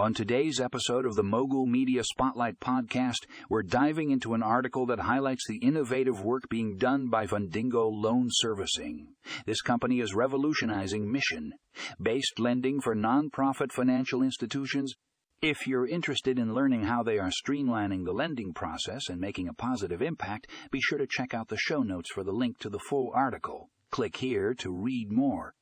On today's episode of the Mogul Media Spotlight podcast, we're diving into an article that highlights the innovative work being done by Fundingo Loan Servicing. This company is revolutionizing mission based lending for nonprofit financial institutions. If you're interested in learning how they are streamlining the lending process and making a positive impact, be sure to check out the show notes for the link to the full article. Click here to read more.